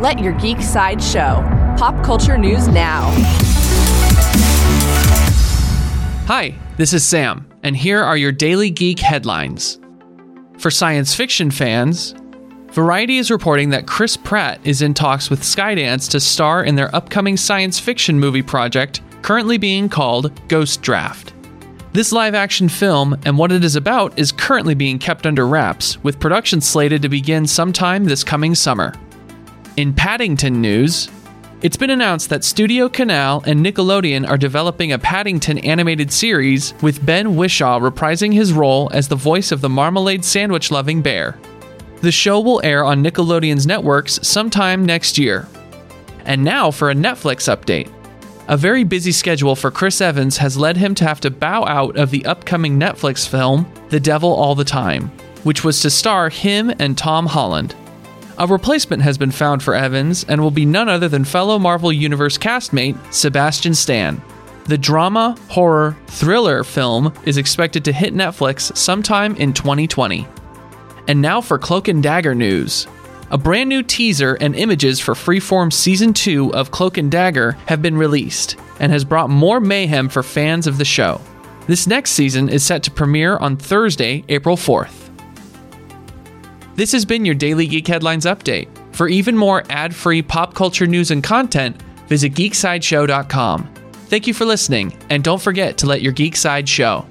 Let your geek side show. Pop culture news now. Hi, this is Sam, and here are your daily geek headlines. For science fiction fans, Variety is reporting that Chris Pratt is in talks with Skydance to star in their upcoming science fiction movie project, currently being called Ghost Draft. This live action film and what it is about is currently being kept under wraps, with production slated to begin sometime this coming summer. In Paddington news, it's been announced that Studio Canal and Nickelodeon are developing a Paddington animated series with Ben Whishaw reprising his role as the voice of the marmalade sandwich loving bear. The show will air on Nickelodeon's networks sometime next year. And now for a Netflix update. A very busy schedule for Chris Evans has led him to have to bow out of the upcoming Netflix film, The Devil All the Time, which was to star him and Tom Holland. A replacement has been found for Evans and will be none other than fellow Marvel Universe castmate Sebastian Stan. The drama, horror, thriller film is expected to hit Netflix sometime in 2020. And now for Cloak and Dagger news. A brand new teaser and images for Freeform Season 2 of Cloak and Dagger have been released and has brought more mayhem for fans of the show. This next season is set to premiere on Thursday, April 4th. This has been your Daily Geek Headlines Update. For even more ad free pop culture news and content, visit geeksideshow.com. Thank you for listening, and don't forget to let your geek side show.